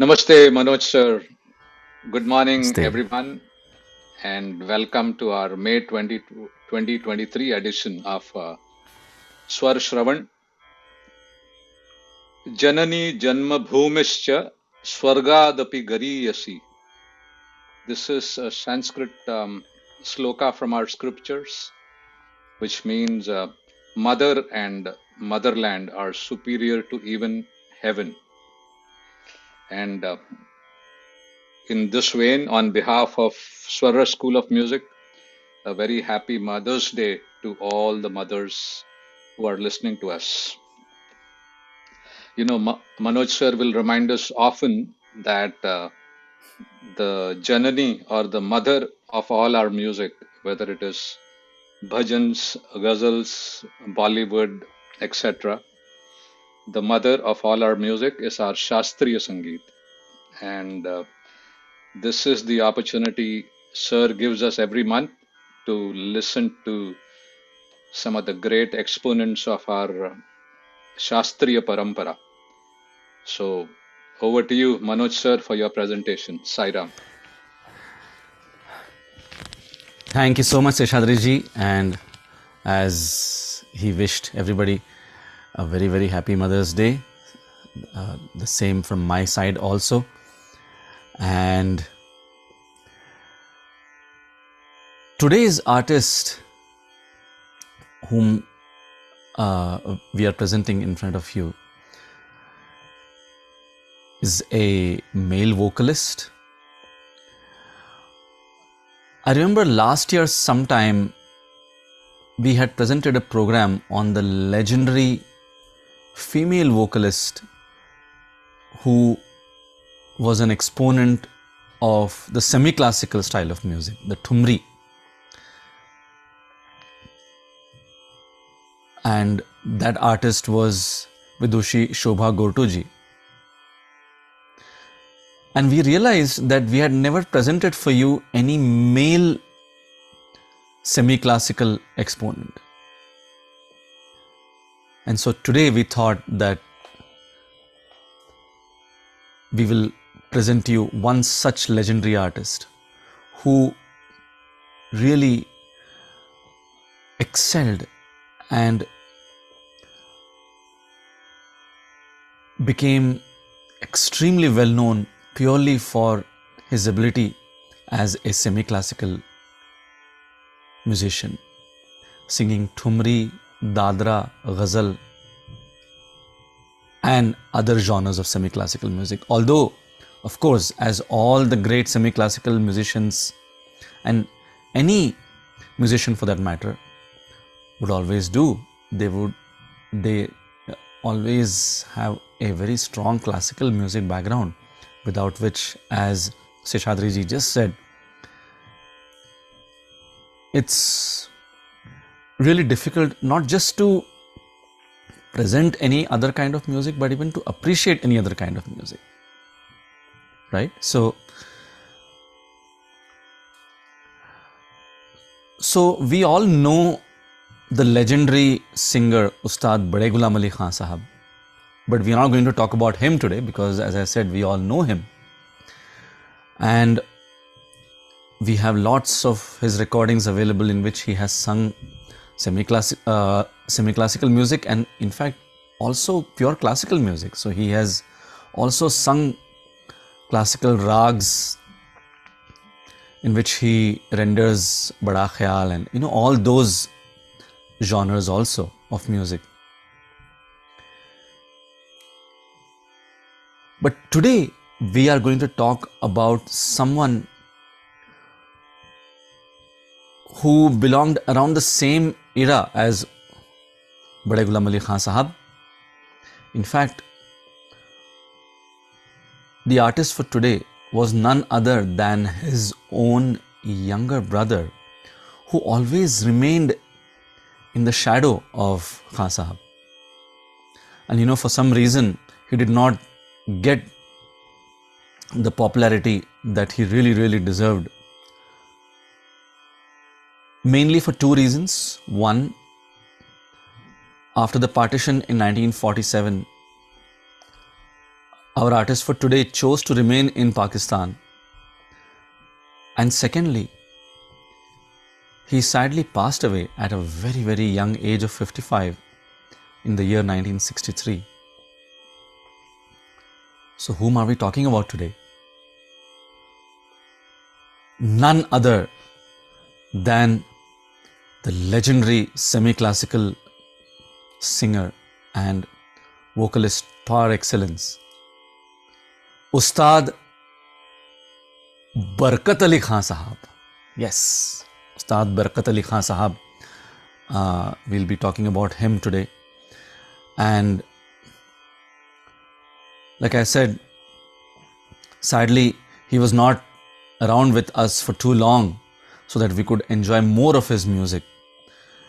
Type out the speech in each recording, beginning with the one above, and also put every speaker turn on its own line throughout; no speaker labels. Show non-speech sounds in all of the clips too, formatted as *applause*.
Namaste, Manoj sir. Good morning, everyone, and welcome to our May 20, 2023 edition of uh, Swar Shravan. Janani Janma Bhumischa Swargadapi Gariyasi. This is a Sanskrit um, sloka from our scriptures, which means uh, mother and motherland are superior to even heaven. And uh, in this vein, on behalf of Swara School of Music, a very happy Mother's Day to all the mothers who are listening to us. You know, Ma- Manoj sir will remind us often that uh, the Janani or the mother of all our music, whether it is bhajans, ghazals, Bollywood, etc., the mother of all our music is our Shastriya Sangeet. And uh, this is the opportunity Sir gives us every month to listen to some of the great exponents of our Shastriya Parampara. So, over to you, Manoj sir, for your presentation. Sairam.
Thank you so much, Seshadri And as he wished everybody a very, very happy Mother's Day, uh, the same from my side also. And today's artist, whom uh, we are presenting in front of you, is a male vocalist. I remember last year sometime we had presented a program on the legendary female vocalist who was an exponent of the semi classical style of music, the Thumri. And that artist was Vidushi Shobha Gurtuji. And we realized that we had never presented for you any male semi classical exponent. And so today we thought that we will present you one such legendary artist who really excelled and became extremely well known purely for his ability as a semi classical musician, singing Thumri, Dadra, Ghazal, and other genres of semi classical music. Although, of course, as all the great semi classical musicians and any musician for that matter would always do, they would, they always have a very strong classical music background, without which, as Seshadri ji just said, it's really difficult not just to present any other kind of music but even to appreciate any other kind of music. Right? So so we all know the legendary singer ustad bade gulam ali khan sahab. But we are not going to talk about him today because as i said we all know him. And we have lots of his recordings available in which he has sung semi-classic, uh, semi-classical music and in fact also pure classical music. So he has also sung classical rags in which he renders bada khayal and you know all those genres also of music. But today we are going to talk about someone who belonged around the same era as Bade Ghulam Ali Khan Sahab. In fact, the artist for today was none other than his own younger brother who always remained in the shadow of Khan Sahab. And you know, for some reason, he did not get the popularity that he really, really deserved mainly for two reasons. One, after the partition in 1947, our artist for today chose to remain in Pakistan. And secondly, he sadly passed away at a very, very young age of 55 in the year 1963. So, whom are we talking about today? None other than the legendary semi classical singer and vocalist par excellence, Ustad Barkat Ali Khan Sahab. Yes, Ustad Barkat Ali Khan Sahab. Uh, we'll be talking about him today. And like I said, sadly, he was not around with us for too long so that we could enjoy more of his music.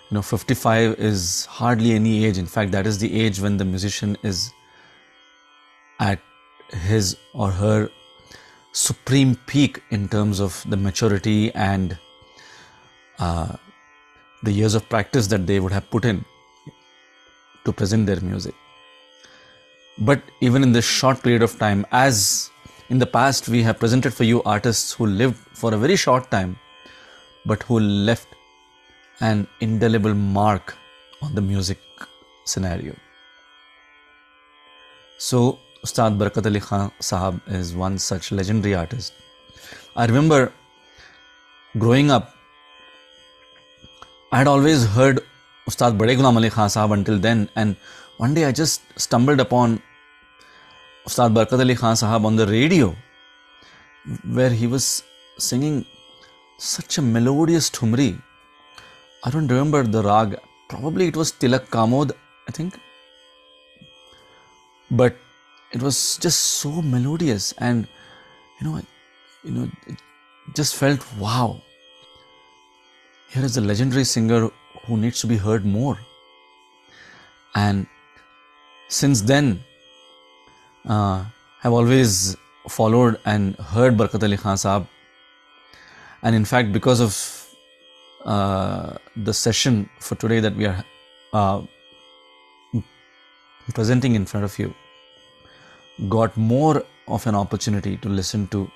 You know, 55 is hardly any age. In fact, that is the age when the musician is at his or her supreme peak in terms of the maturity and uh, the years of practice that they would have put in to present their music. But even in this short period of time, as in the past we have presented for you artists who lived for a very short time but who left an indelible mark on the music scenario. So, Ustad Barakat Ali Khan Sahab is one such legendary artist. I remember growing up, I had always heard Ustad Bade Ali Khan Sahab until then, and one day I just stumbled upon Ustad Barakat Ali Khan Sahab on the radio where he was singing such a melodious thumri. I don't remember the rag. Probably it was Tilak Kamod, I think. But it was just so melodious and you know you know it just felt wow. Here is a legendary singer who needs to be heard more. And since then, uh, have always followed and heard Barkat Ali Khan Saab. And in fact, because of uh, the session for today that we are uh, presenting in front of you, got more of an opportunity to listen to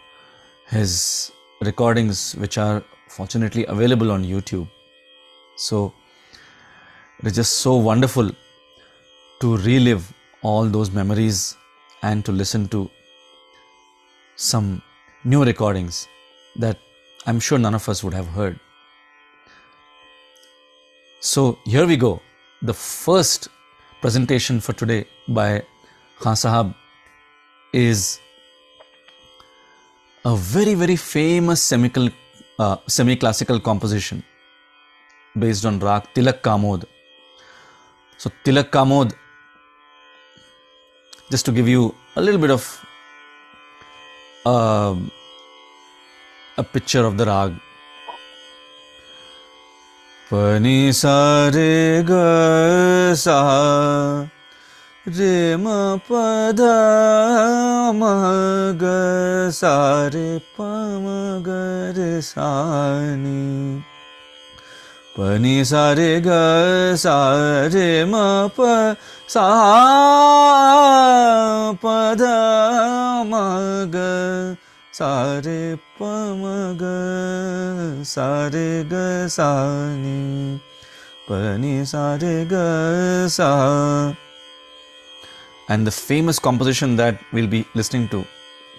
his recordings, which are fortunately available on YouTube. So it is just so wonderful to relive all those memories and to listen to some new recordings that I'm sure none of us would have heard. So here we go. The first presentation for today by Khan Sahab is a very very famous semi uh, semi-classical composition based on Rag Tilak Kamod. So Tilak Kamod, just to give you a little bit of uh, a picture of the Rag. Pani sa re ga sa re ma pa da ma ga sa re pa ma ga re sa ni Pani sa re ga sa re ma pa sa pa da ma ga सारे पमग सारे ग सानी सारे ग and the famous composition that will be listening to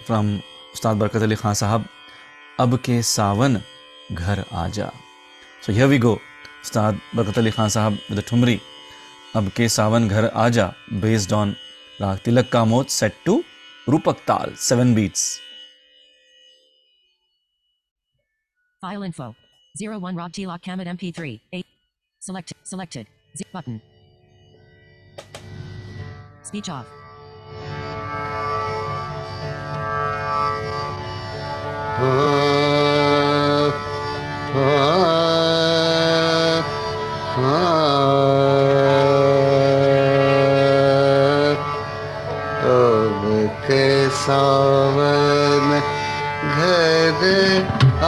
from Ustad Barkat Ali Khan साहब अब के सावन घर आ जा सो हियर वी गो उस्ताद बरकत अली खान साहब विद ठुमरी अब के सावन घर आ जा बेस्ड ऑन राग तिलक का मोत set to Rupak taal seven beats
File info. 01 Rob Tilak Kamad MP3. 8. Selected. Selected. Zip button. Speech off.
अब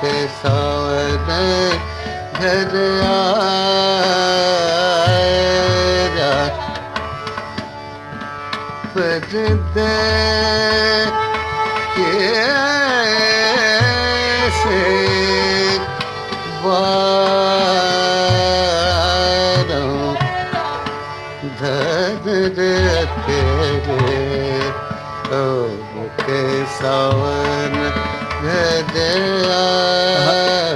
के सामने घर आ Oh, okay, so uh... रे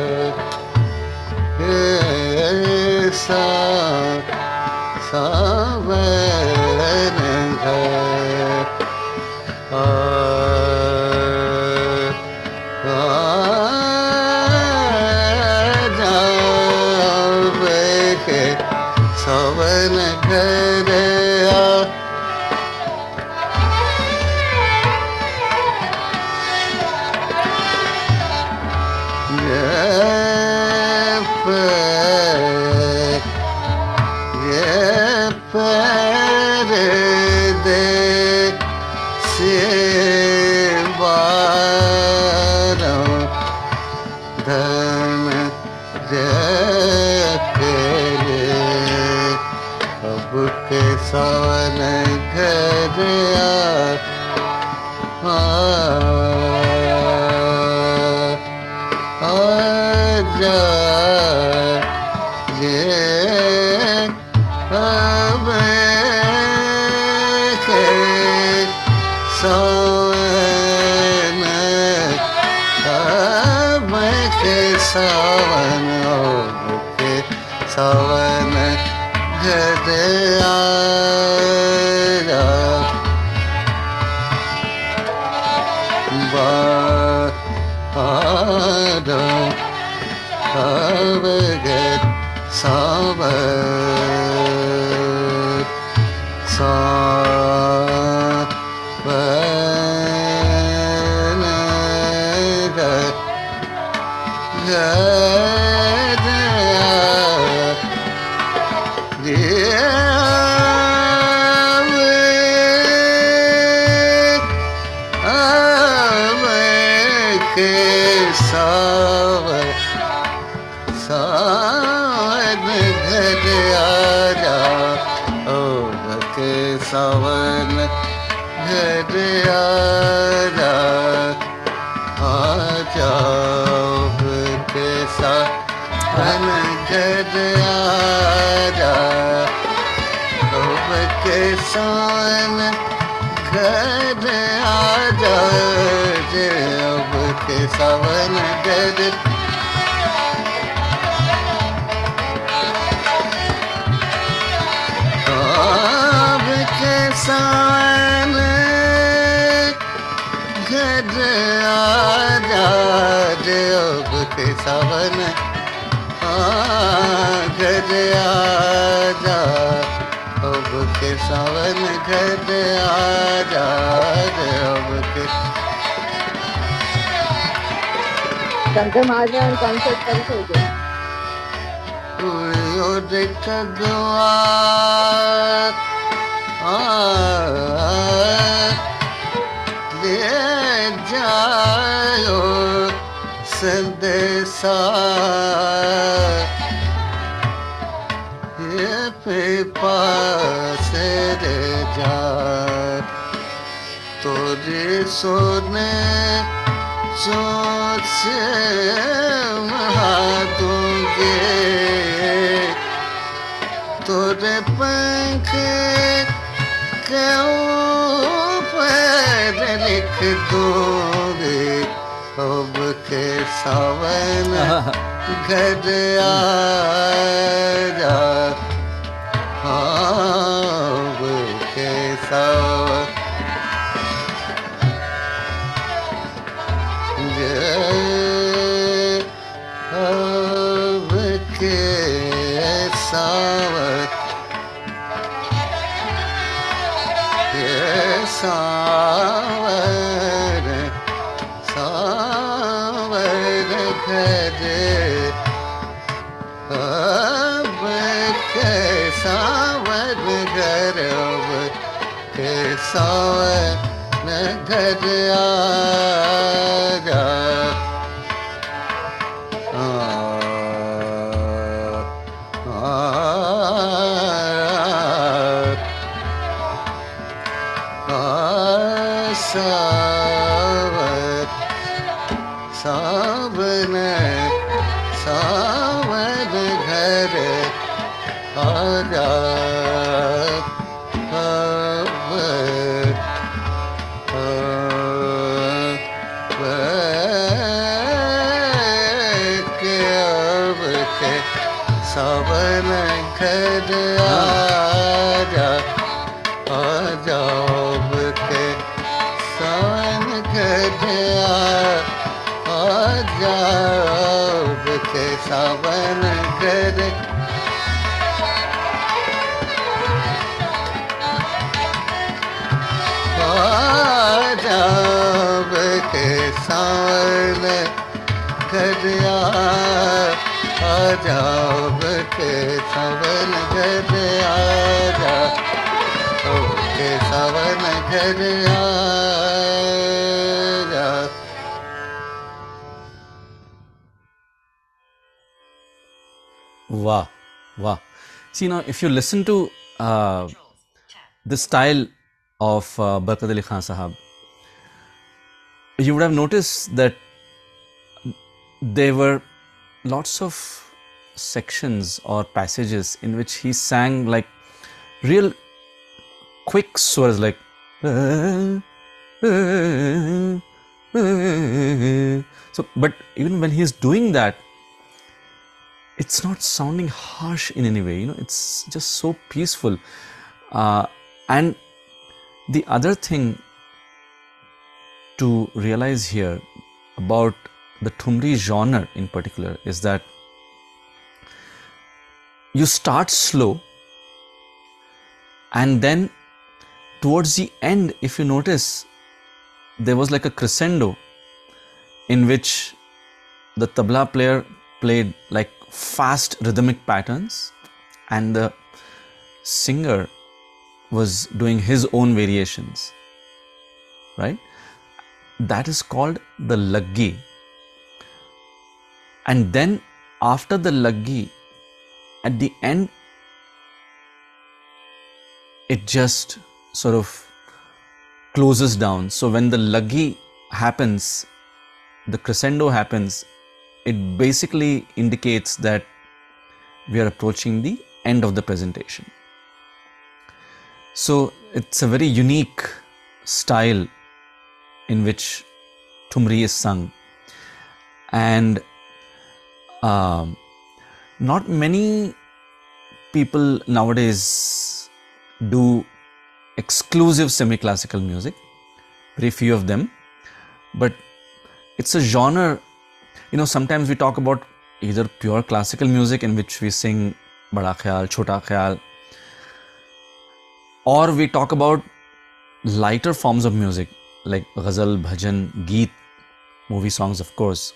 ધમધમ આજ્ઞા કોન્સર્ટ કરી થઈ ગયો ગોળીઓ દેખ દ્વાર લે જાયો સંદેશા ये पे पास रे जा तोरे सोने सो कुछ हाथों तोरे पंख के ऊपर लिख दोगे। अब के सावन हाँ, हाँ, हाँ। घर आ जा। सावर के सावन घर आजाब के सावन घर आजा के सावन घर.
See now, if you listen to uh, the style of uh, Barkat Ali Khan Sahab, you would have noticed that there were lots of sections or passages in which he sang like real quick swars like so but even when he's doing that it's not sounding harsh in any way you know it's just so peaceful. Uh, and the other thing to realize here about the Thumri genre in particular is that you start slow and then towards the end if you notice there was like a crescendo in which the tabla player played like fast rhythmic patterns and the singer was doing his own variations right that is called the laggi. And then after the laggi at the end it just sort of closes down. So when the laggi happens the crescendo happens it basically indicates that we are approaching the end of the presentation. So it's a very unique style in which Thumri is sung. And um, not many people nowadays do exclusive semi classical music, very few of them. But it's a genre, you know, sometimes we talk about either pure classical music in which we sing Bada Khayal, Chota Khayal, or we talk about lighter forms of music like ghazal, bhajan, geet, movie songs, of course.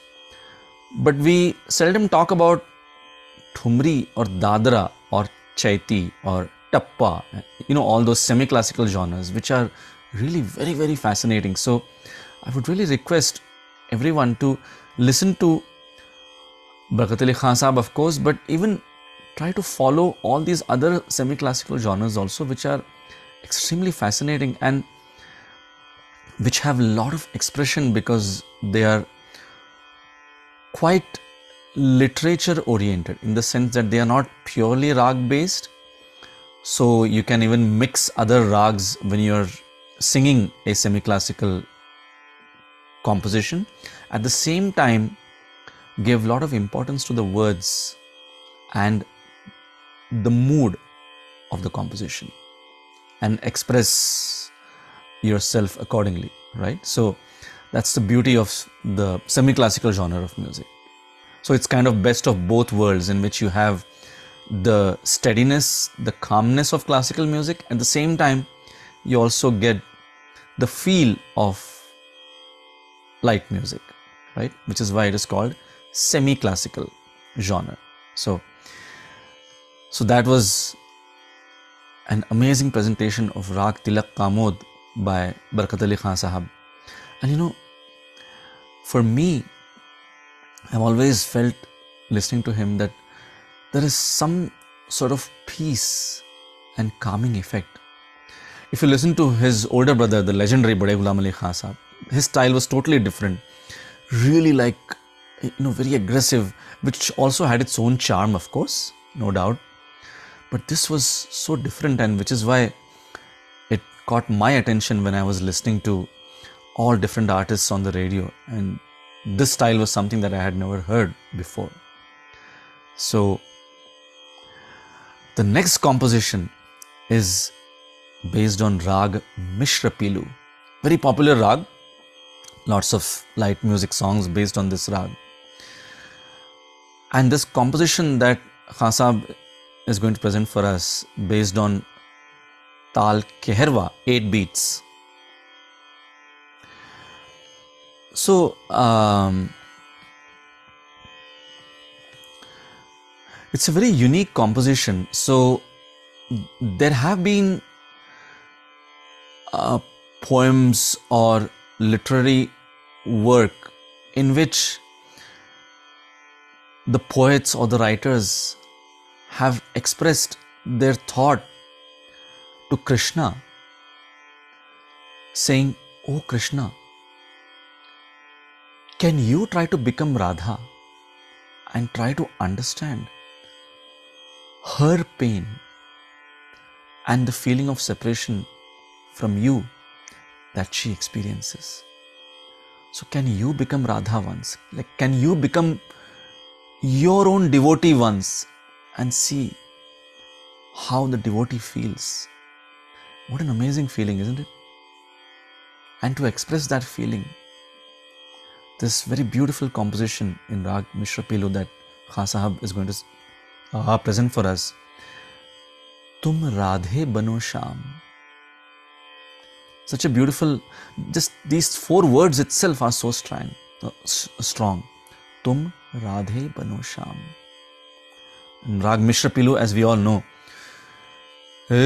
But we seldom talk about thumri or dadra or chaiti or tappa, you know, all those semi classical genres, which are really very, very fascinating. So, I would really request everyone to listen to Barkat Ali Khan Sahab, of course, but even try to follow all these other semi classical genres also, which are extremely fascinating and which have a lot of expression because they are quite literature oriented in the sense that they are not purely rag based. So you can even mix other rags when you're singing a semi classical composition. At the same time give a lot of importance to the words and the mood of the composition and express yourself accordingly right so that's the beauty of the semi classical genre of music so it's kind of best of both worlds in which you have the steadiness, the calmness of classical music. At the same time, you also get the feel of light music, right? Which is why it is called semi-classical genre. So, so that was an amazing presentation of Rag Tilak Kamod by Barkat Ali Khan Sahab. And you know, for me, I've always felt listening to him that there is some sort of peace and calming effect. If you listen to his older brother, the legendary Bade Ghulam Ali Khan Sahab, his style was totally different. Really like, you know, very aggressive, which also had its own charm, of course, no doubt. But this was so different, and which is why caught my attention when I was listening to all different artists on the radio. And this style was something that I had never heard before. So, the next composition is based on Rag Mishra Pilu, very popular rag. Lots of light music songs based on this rag. And this composition that Khasab is going to present for us based on Tal Keherwa, 8 beats. So, um, it's a very unique composition. So, there have been uh, poems or literary work in which the poets or the writers have expressed their thought to Krishna, saying, Oh Krishna, can you try to become Radha and try to understand her pain and the feeling of separation from you that she experiences? So, can you become Radha once? Like, can you become your own devotee once and see how the devotee feels? What an amazing feeling, isn't it? And to express that feeling, this very beautiful composition in Rag Mishra Pilu that Khan Sahab is going to uh, present for us. Tum Radhe Bano Sham. Such a beautiful, just these four words itself are so strong. uh, strong. Tum Radhe Bano Sham. Rag Mishra Pilu, as we all know, ए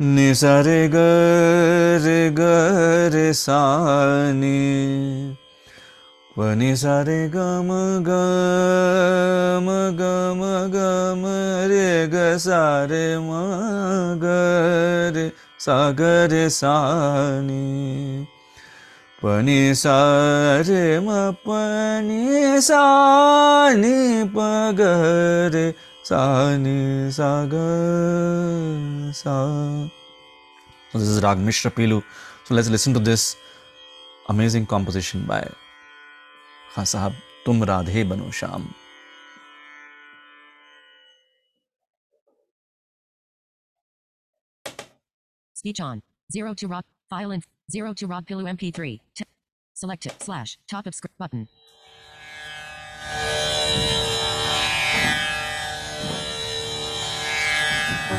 निसरे गरे गरे सानि वनि सारे गम गम गम गम रे ग सारे म गरे सागरे सानि पनि सारे म पनि सानि पगरे Sa ni sa ga sa. So this is Rag Mishra Pilu. So let's listen to this amazing composition by Khan Sahab. Tum Radhe Bano Sham.
Speech on. Zero to rock. File and zero to rock Pilu MP3. T- select it. Slash. Top of script button.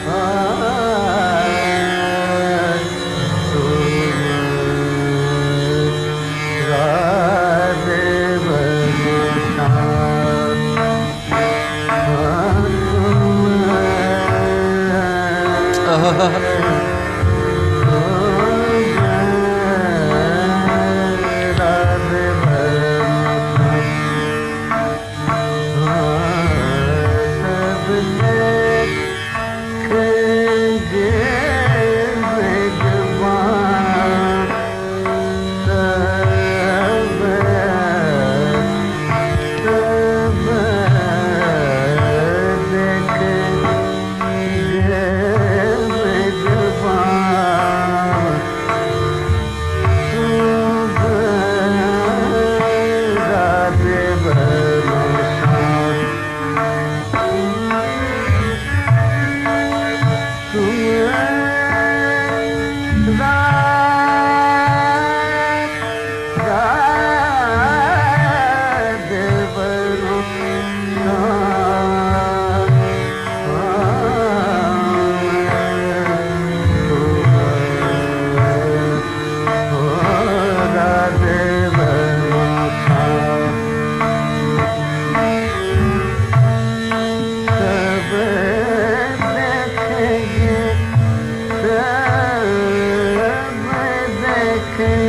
Radhe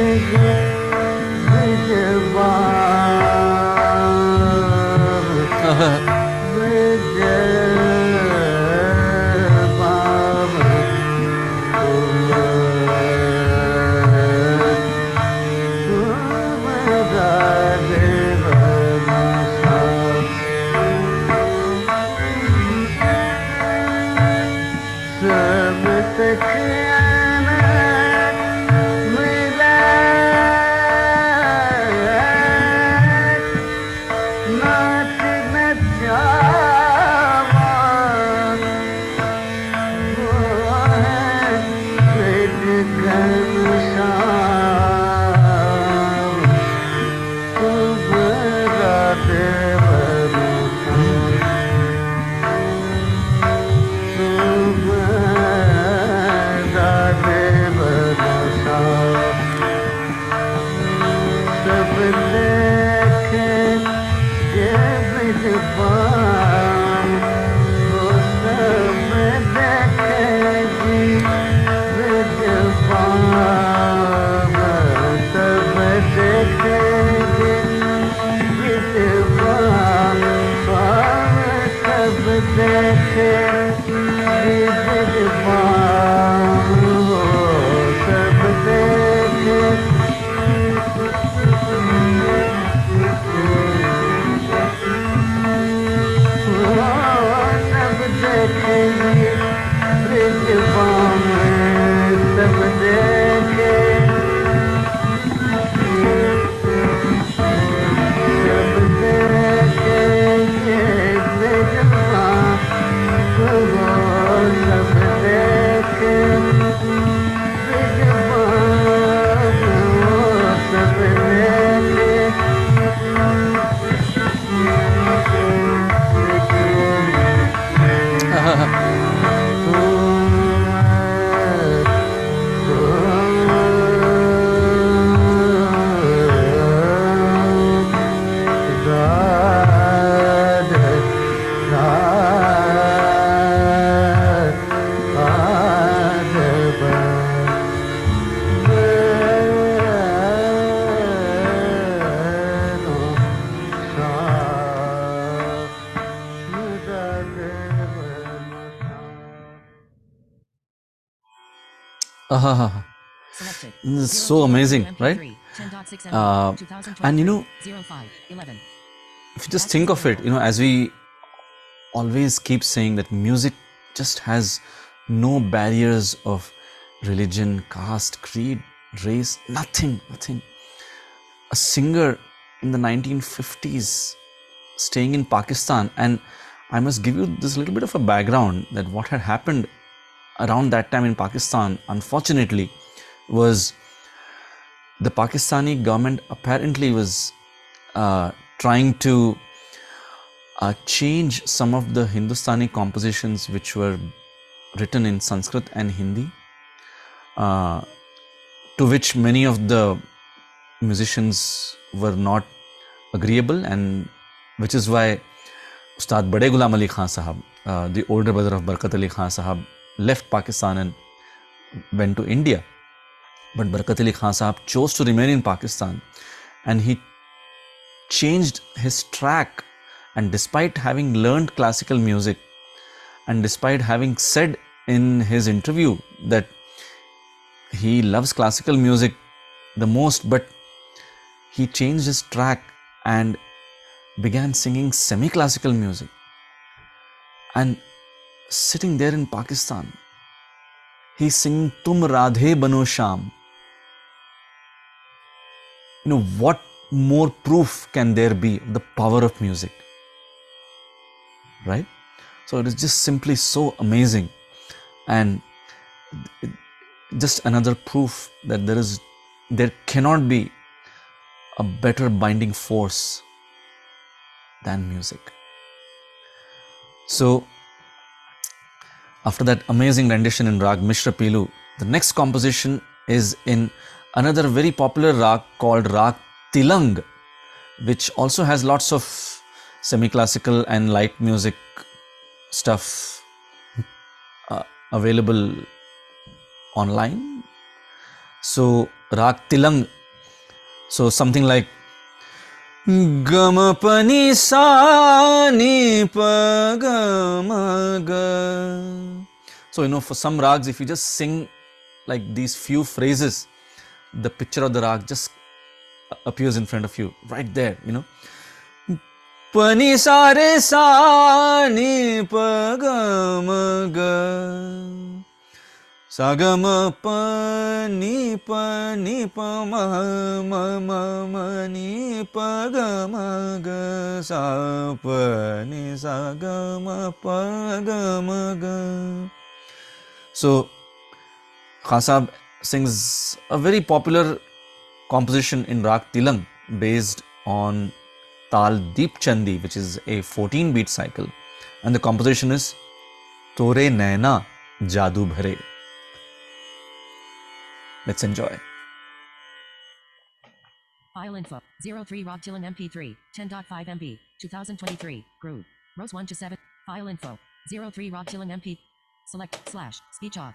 regret amazing, right?
10.6
Uh, and you know,
05, 11.
if you just think of it, you know, as we always keep saying that music just has no barriers of religion, caste, creed, race, nothing, nothing. A singer in the 1950s staying in Pakistan, and I must give you this little bit of a background that what had happened around that time in Pakistan, unfortunately, was the Pakistani government apparently was uh, trying to uh, change some of the Hindustani compositions which were written in Sanskrit and Hindi, uh, to which many of the musicians were not agreeable, and which is why Ustad Bade Ghulam Ali Khan Sahab, uh, the older brother of Barkat Ali Khan Sahab, left Pakistan and went to India. But Barkat Ali Khan Sahab chose to remain in Pakistan and he changed his track. And despite having learned classical music and despite having said in his interview that he loves classical music the most, but he changed his track and began singing semi classical music. And sitting there in Pakistan, he's singing Tum Radhe Bano Sham. You know, what more proof can there be of the power of music? Right? So it is just simply so amazing. And just another proof that there is there cannot be a better binding force than music. So after that amazing rendition in Rag Mishra Pilu, the next composition is in another very popular rag called Rag Tilang, which also has lots of semi classical and light music stuff uh, available online. So, Rag Tilang, so something like ni pa gama ga. So, you know, for some rags, if you just sing like these few phrases, the picture of the rag just appears in front of you right there, you know. Pani sa re sa ni pa gama ga. Sagam pa ni pa ni pa ma ma ma ma ni pa ga sings a very popular composition in Rag Tilang based on Tal Deep Chandi, which is a 14 beat cycle, and the composition is Tore Naina Jadu Bhare. Let's enjoy.
File info 03 Rob Dylan MP3 10.5 MB 2023 Groove Rows 1 to 7 File info 03 Rob Dylan MP Select slash speech off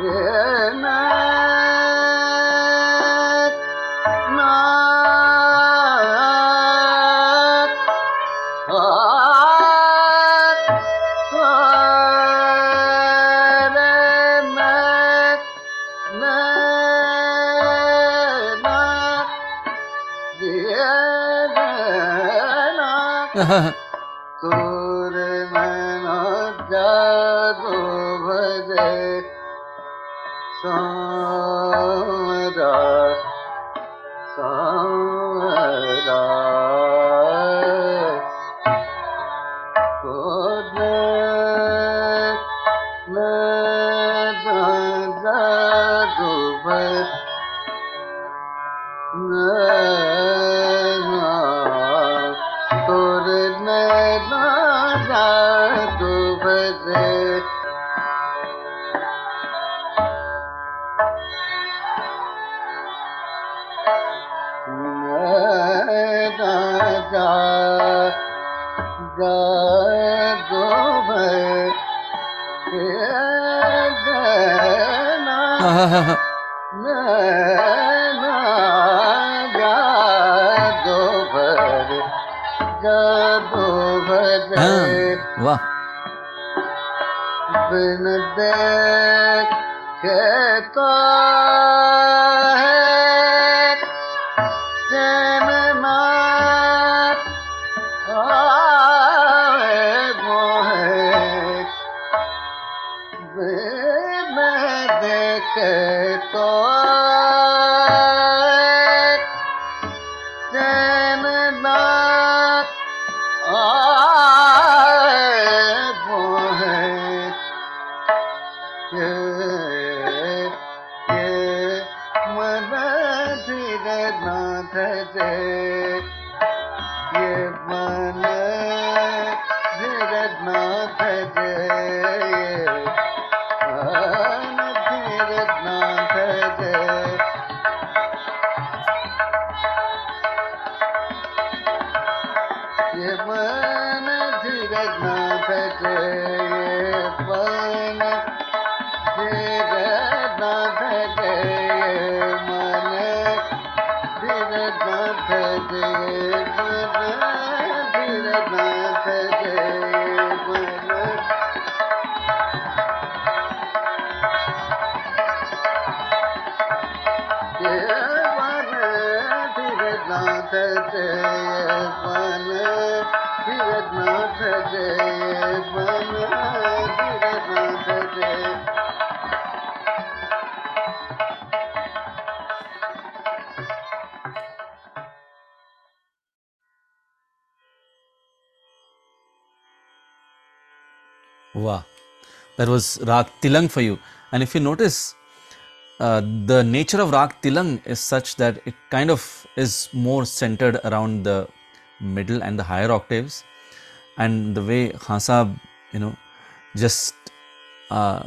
na na
वाह।
बिन देखे तो ke to
that was Rag Tilang for you. And if you notice, uh, the nature of Rag Tilang is such that it kind of is more centered around the middle and the higher octaves. And the way Khan Sahab, you know, just uh,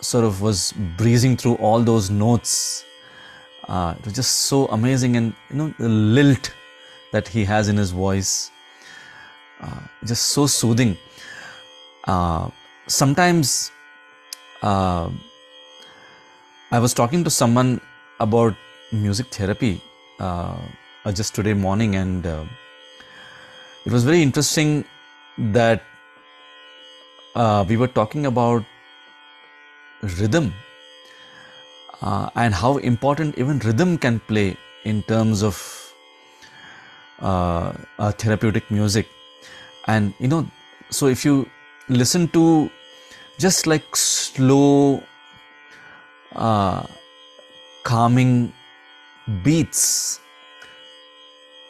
sort of was breezing through all those notes. Uh, it was just so amazing, and you know, the lilt that he has in his voice, uh, just so soothing. Uh, sometimes uh, I was talking to someone about music therapy uh, just today morning, and uh, it was very interesting that uh, we were talking about rhythm uh, and how important even rhythm can play in terms of uh, therapeutic music. And you know, so if you listen to just like slow, uh, calming beats,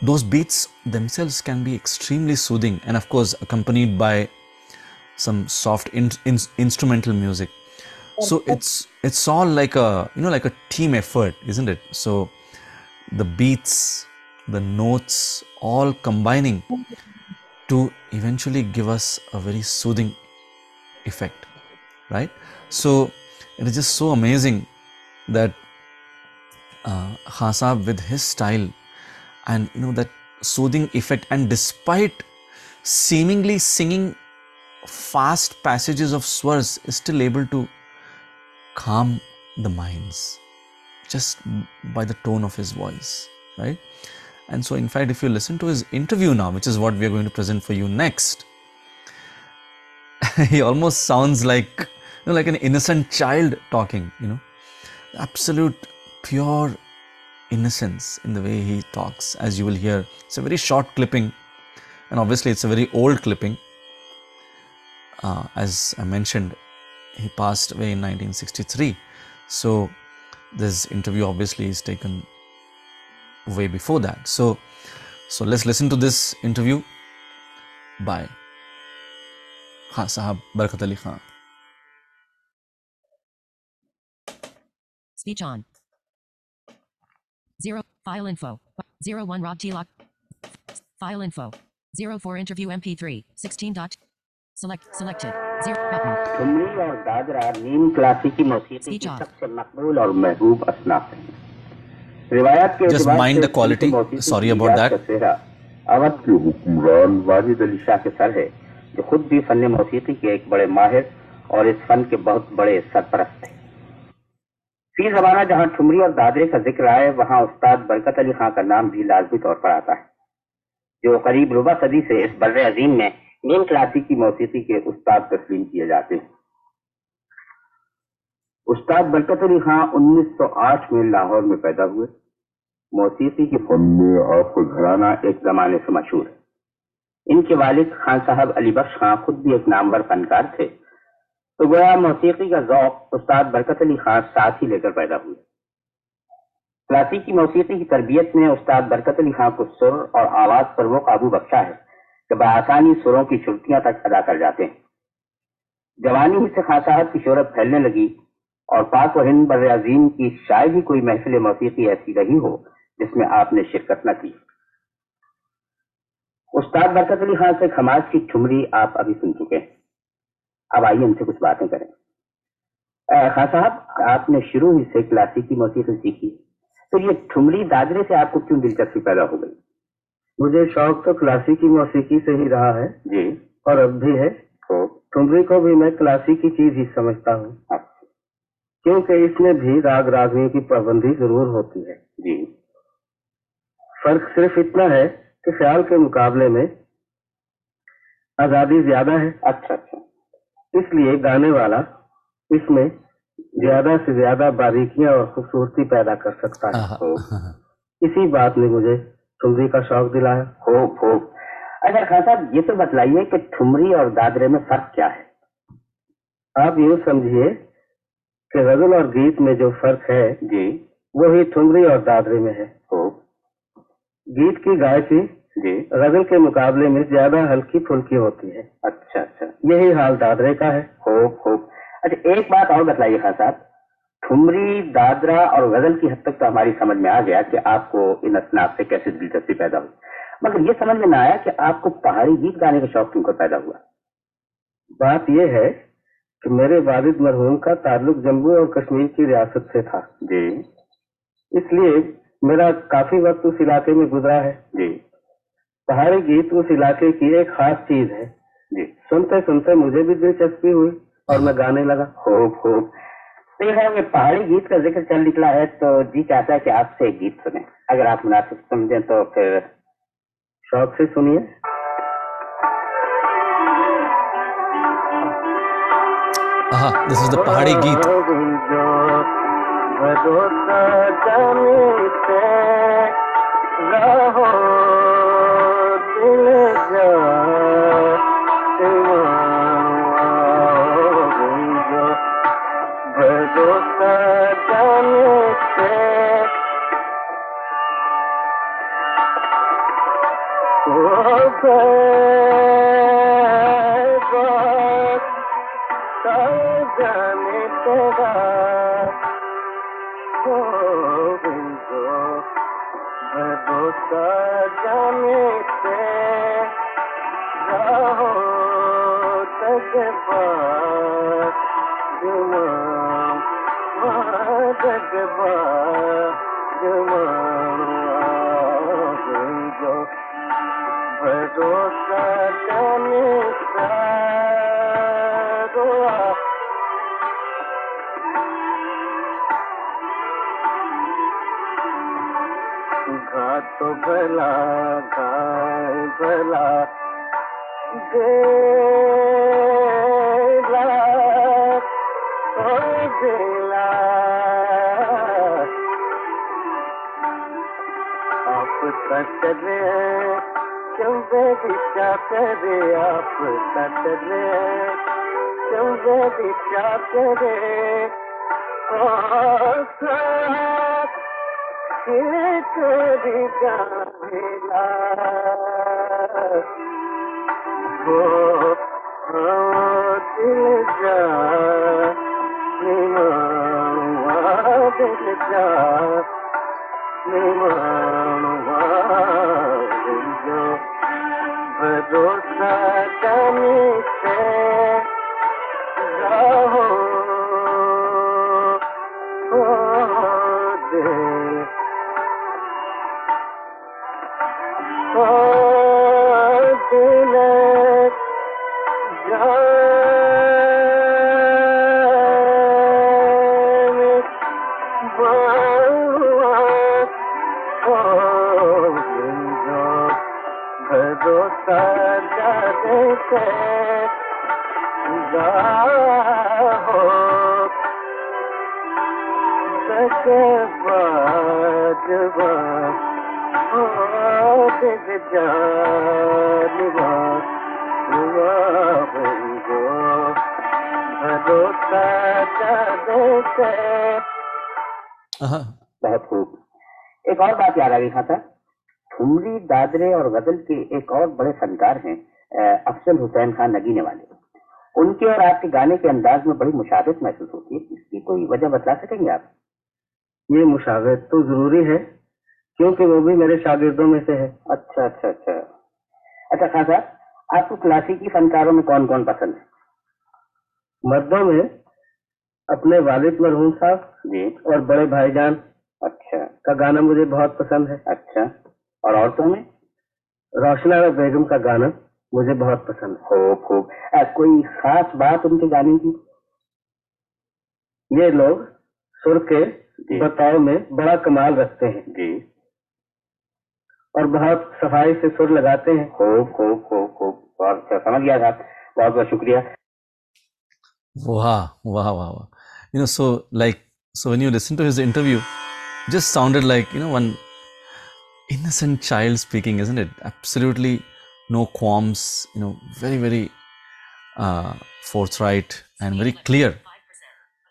those beats themselves can be extremely soothing and, of course, accompanied by some soft in, in, instrumental music. So it's it's all like a you know like a team effort isn't it? So the beats the notes all combining to eventually give us a very soothing effect right? So it is just so amazing that uh, with his style and you know that soothing effect and despite seemingly singing fast passages of swars is still able to calm the minds just by the tone of his voice right? And so in fact if you listen to his interview now which is what we are going to present for you next *laughs* he almost sounds like know, like an innocent child talking you know. Absolute pure innocence in the way he talks as you will hear. It's a very short clipping and obviously it's a very old clipping. Uh, as i mentioned he passed away in 1963 so this interview obviously is taken way before that. So so let's listen to this interview by Khan Sahab Barkat Ali Khan
Speech on. Zero. File info. Zero one Rob T lock. File info. Zero four interview MP3. 16 dot. Select. Selected. Zero button.
Thumri और दादरा नीम क्लासिकी मौसीकी
Speech
की
off.
सबसे मकबूल और महबूब असनाफ है रिवायत के
Just mind the quality. Sorry about that.
Awadh के हुक्मरान वाजिद अली शाह के सर है जो खुद भी फन मौसीकी के एक बड़े माहिर और इस फन के बहुत बड़े सरपरस्त थे फ़ी जमाना जहाँ ठुमरी और दादरे का ज़िक्र आए वहाँ उस्ताद बरकत अली खां का नाम भी लाजमी तौर पर आता है। जो करीब रुबा सदी से इस बर्र अजीम में नीम क्लासिकी मौसीकी के उस्ताद तस्लीम किए जाते हैं। उस्ताद बरकत अली खां 1908 में लाहौर में पैदा हुए। मौसीकी के फन में आपका घराना एक जमाने से मशहूर है। इनके वालिद खान साहब अली बख्श खां खुद भी एक नामवर फनकार थे। तो गोया मौसीकी का जौक उस्ताद बरकत अली खां साथ ही लेकर पैदा हुए। क्लासिकी मौसीकी की तरबियत में उस्ताद बरकत अली खां को सुर और आवाज़ पर वो काबू बख्शा है, कि बआसानी सुरों की छुट्टियाँ तक अदा कर जाते हैं। जवानी ही से खान की शोहरत फैलने लगी और पाक व हिंद बर अजीम की शायद ही कोई महफिल मौसीकी ऐसी रही हो, जिसमें आपने शिरकत न की। उस्ताद बरकत अली खान से खमाज की ठुमरी आप अभी सुन चुके हैं। अब आइए उनसे कुछ बातें करें। खान साहब आपने शुरू ही से क्लासिकी मौसीकी सीखी तो ये ठुमरी दादरे से आपको क्यों दिलचस्पी पैदा हो गई?
मुझे शौक तो क्लासिकी मौसीकी से ही रहा है।
जी।
और अब भी है।
तो?
ठुमरी को भी मैं क्लासिकी चीज़ ही समझता हूँ।
अच्छा
क्योंकि इसमें भी राग रागनी की पाबंदी ज़रूर होती है।
जी।
फ़र्क सिर्फ़ इतना है कि ख्याल के मुकाबले में आज़ादी ज़्यादा है।
अच्छा अच्छा।
इसलिए गाने वाला इसमें ज़्यादा से ज़्यादा बारीकियाँ और खूबसूरती पैदा कर सकता है।
आहा,
इसी बात ने मुझे ठुमरी का शौक दिलाया।
खूब खूब। अच्छा खान साहब ये तो बतलाइए कि ठुमरी और दादरे में फ़र्क क्या है?
आप यूँ समझिए कि गज़ल और गीत में जो फ़र्क है
जी।
वही ठुमरी और दादरे में है।
खूब।
गीत की गायकी
जी।
गज़ल के मुकाबले में ज़्यादा हल्की फुल्की होती है।
अच्छा अच्छा।
यही हाल दादरे का है।
खूब खूब। अच्छा एक बात और बतलाइए खान साहब। ठुमरी दादरा और गज़ल की हद तक तो हमारी समझ में आ गया कि आपको इन असनाफ से कैसे दिलचस्पी पैदा हुई। मगर ये समझ में ना आया कि आपको पहाड़ी गीत गाने का शौक तुमको पैदा हुआ।
बात यह है कि मेरे वालिद मरहूम का ताल्लुक जम्मू और कश्मीर की रियासत से था।
जी।
इसलिए मेरा काफ़ी वक्त उस इलाके में गुजरा है।
जी।
पहाड़ी गीत उस इलाके की एक खास चीज़ है।
जी।
सुनते सुनते मुझे भी दिलचस्पी हुई और मैं गाने लगा।
खूब खूब। तो ये पहाड़ी गीत का ज़िक्र चल निकला है तो जी चाहता है कि आपसे एक गीत सुने। अगर आप मुनासिब समझें तो फिर
शौक से सुनिए।
Aha, this is the Pahadi
जाने
के एक और बड़े फनकार हैं अफसल हुसैन खान नगीने वाले। उनके और आपके गाने के अंदाज में बड़ी मुशावत महसूस होती है। इसकी कोई वजह बतला सकेंगे आप?
ये मुशावत तो ज़रूरी है क्योंकि वो भी मेरे शागिर्दों में से है।
अच्छा अच्छा अच्छा। अच्छा खान साहब आपको क्लासिकी फनकारों में कौन कौन पसंद है?
मर्दों में अपने वालिद मरहूम साहब
जी।
और बड़े भाईजान
अच्छा।
का गाना मुझे बहुत पसंद है।
अच्छा। और औरतों में?
रोशना और बेगम का गाना मुझे बहुत पसंद है।
खूब खूब। कोई खास बात उनके गाने की?
ये लोग सुर के
जी।
बताव में बड़ा कमाल रखते हैं।
जी।
और बहुत सफ़ाई से सुर लगाते हैं।
खूब खूब खूब खूब। बहुत अच्छा समझ गया साहब बहुत बहुत शुक्रिया।
Wow, wow, wow, wow. You know, so like, so when you listen to his interview, just sounded like, you know, one innocent child speaking, isn't it? Absolutely no qualms, you know, very, very uh, forthright and very clear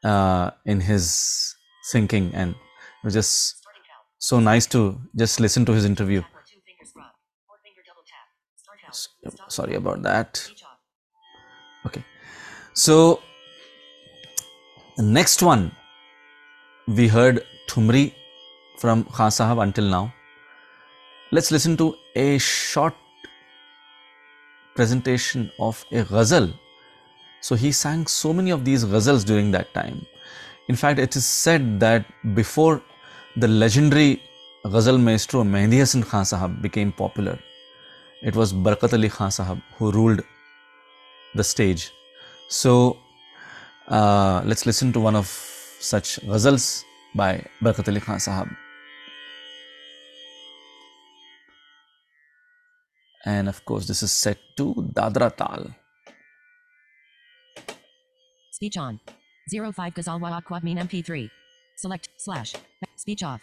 uh, in his thinking. And it was just so nice to just listen to his interview. Sorry about that. Okay. So,
The next one, we heard Thumri from Khan Sahab until now. Let's listen to a short presentation of a ghazal. So he sang so many of these ghazals during that time. In fact, it is said that before the legendary ghazal maestro Mehdi Hasan Khan Sahab became popular, it was Barkat Ali Khan Sahab who ruled the stage. So uh, let's listen to one of such ghazals by Barkat Ali Khan Sahab. And of course, this is set to Dadra Tal.
Speech on. 05 Gazalwa Quad Mean MP3. Select slash. Speech off.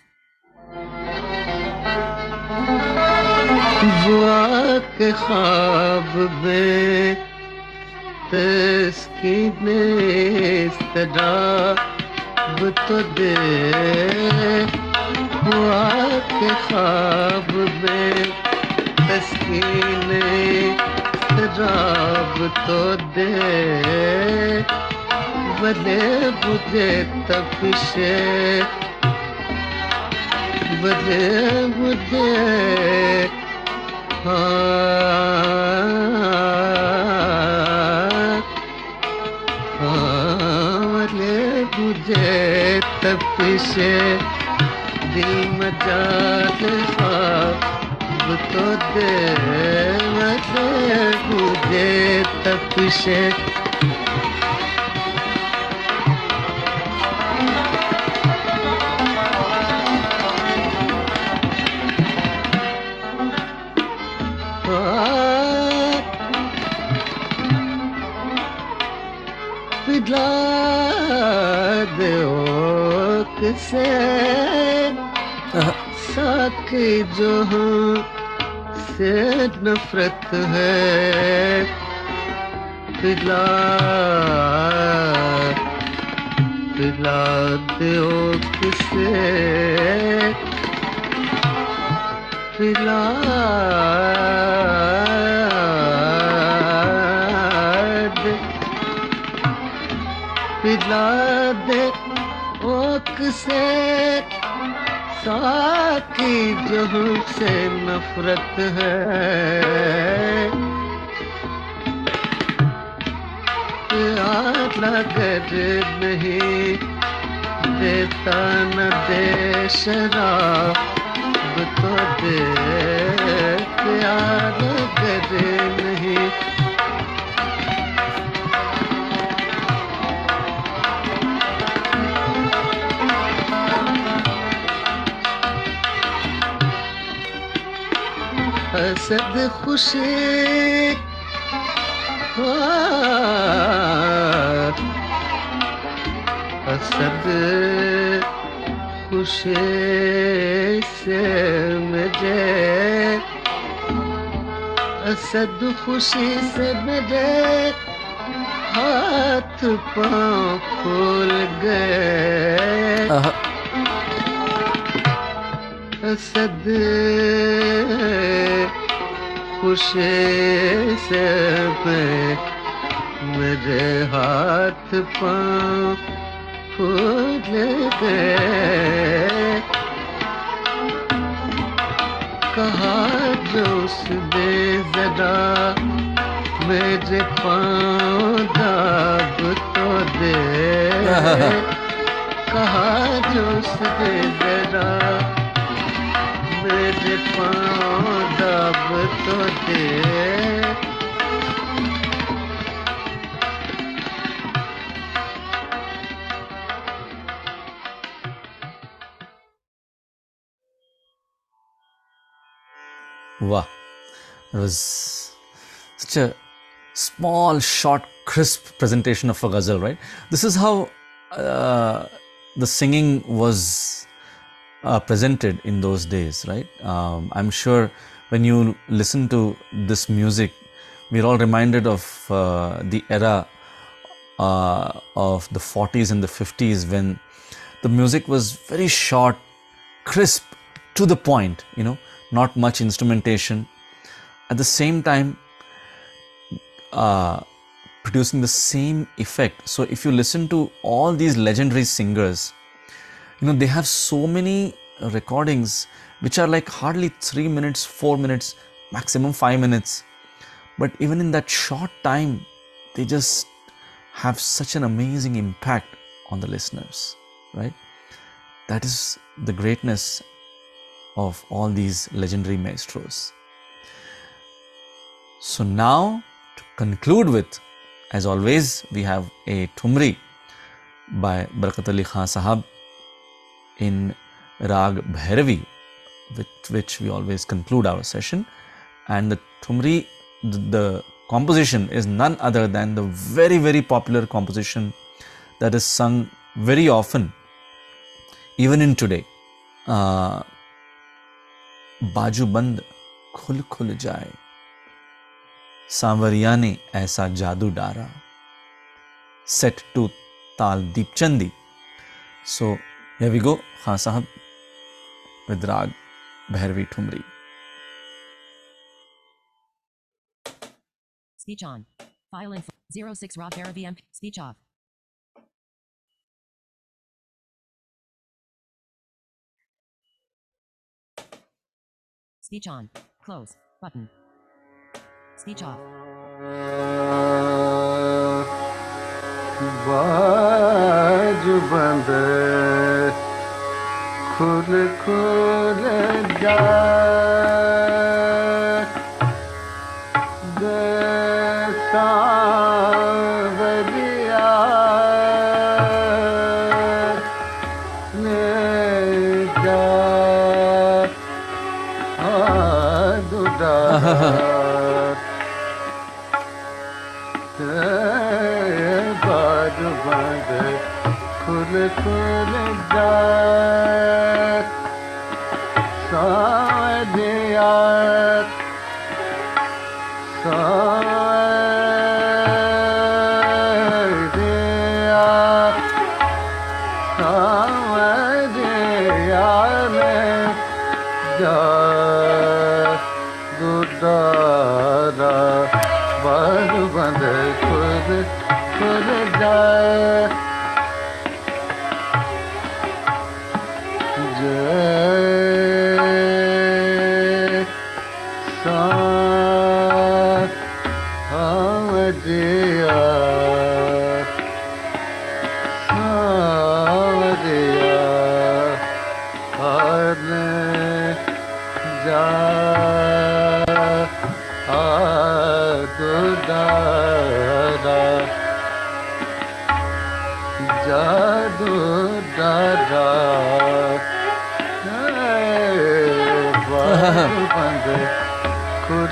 बुआ के ख्वाब में तस्कीन इस्तराब तो दे बुआ के ख्वाब में तस्कीन इस्तराब तो दे। बदे बुझे तपिशे बदे बुझे हाँ। हाँ बुझे तपिशे दिल मजाल तो देव दे बुझे तपसे से हाँ। सख जो हूँ से नफरत है। पिला पिला दो किसे। पिला पिला दे ओक से साकी जो से नफरत है। प्यार अगर नहीं, देता न दे शराब तो दे प्यार अगर नहीं। असद खुशी। असद खुशी से मुझे। असद खुशी से मेरे हाथ पाँव फूल गए। असद खुशी से पे मेरे हाथ पाँव फूल गए कहा जो उसने जरा मेरे पाँव दाब तो दे। *laughs* कहा जो उसने जरा मेरे पाँव दाब तो दे
Wow. It was such a small, short, crisp presentation of a ghazal, right? This is how uh, the singing was uh, presented in those days, right? Um, I'm sure when you listen to this music, we're all reminded of uh, the era uh, of the 40s and the 50s when the music was very short, crisp, to the point, you know, not much instrumentation. At the same time, uh, producing the same effect. So if you listen to all these legendary singers, you know they have so many recordings which are like hardly 3 minutes, 4 minutes, maximum 5 minutes. But even in that short time, they just have such an amazing impact on the listeners, right? That is the greatness of all these legendary maestros. So now to conclude with, as always, we have a Thumri by Barkat Ali Khan Sahab in Rag Bhairavi, with which we always conclude our session. And the Thumri, the, the composition is none other than the very, very popular composition that is sung very often, even in today. Uh, Baju बाजू khul khul खुल जाए सांवरिया ने dara, set to Tal Deepchandi. So here we go Khan Sahab with Rag Bhairavi Thumri.
Speech on. File info. 06 Rob Bhairavi MP. Speech off. Speech on. Close. Button. Speech off.
बाज बंद खुल खुल जा सांवरिया ने जा बाज बंद खुल खुल जा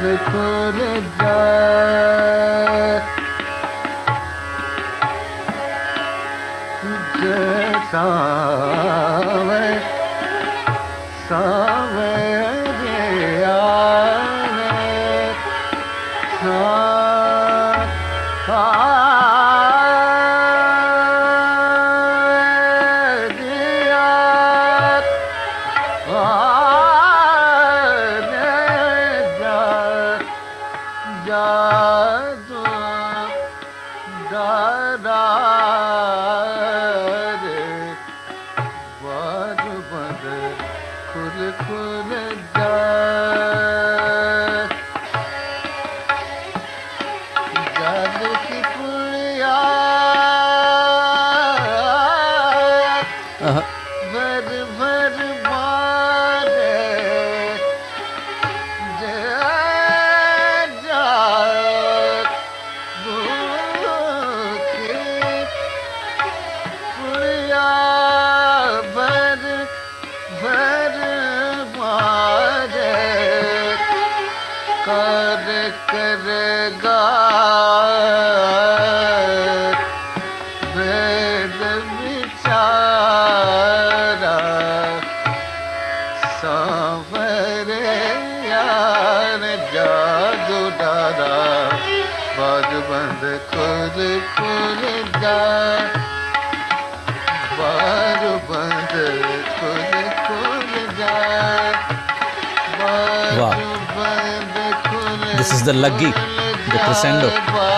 खुल खुल da da
da is the Laggi, the crescendo.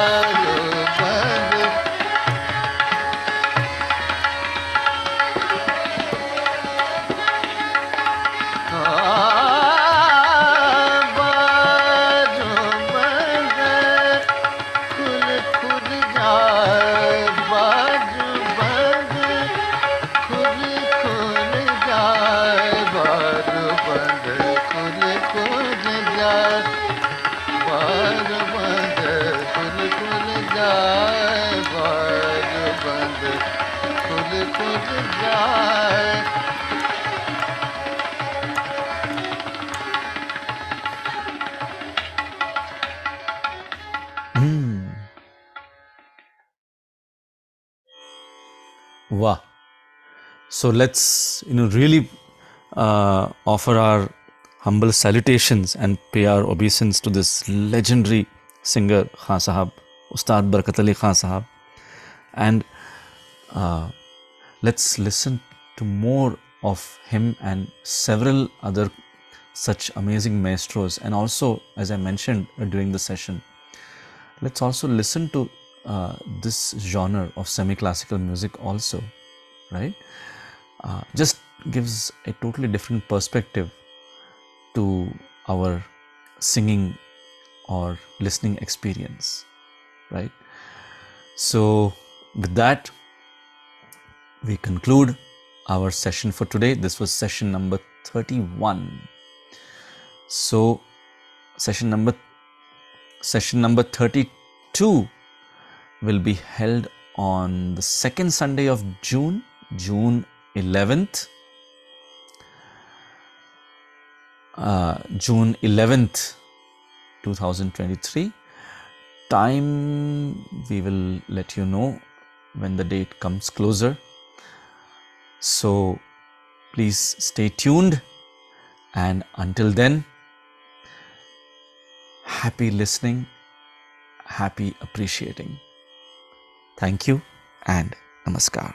खुद खुद जाए Wow.
So let's, you know, really uh, offer our humble salutations and pay our obeisance to this legendary singer Khan Sahab, Ustad Barkat Ali Khan Sahab. And uh, let's listen to more of him and several other such amazing maestros. And also, as I mentioned during the session, let's also listen to uh, this genre of semi classical music, also, right? Uh, just gives a totally different perspective to our singing or listening experience, right? So, with that, we conclude our session for today. This was session number 31. So, session number session number 32 will be held on the second Sunday of June, June 11th. Uh, June 11th, 2023. Time we will let you know when the date comes closer. So please stay tuned and until then, happy listening, happy appreciating. Thank you and namaskar.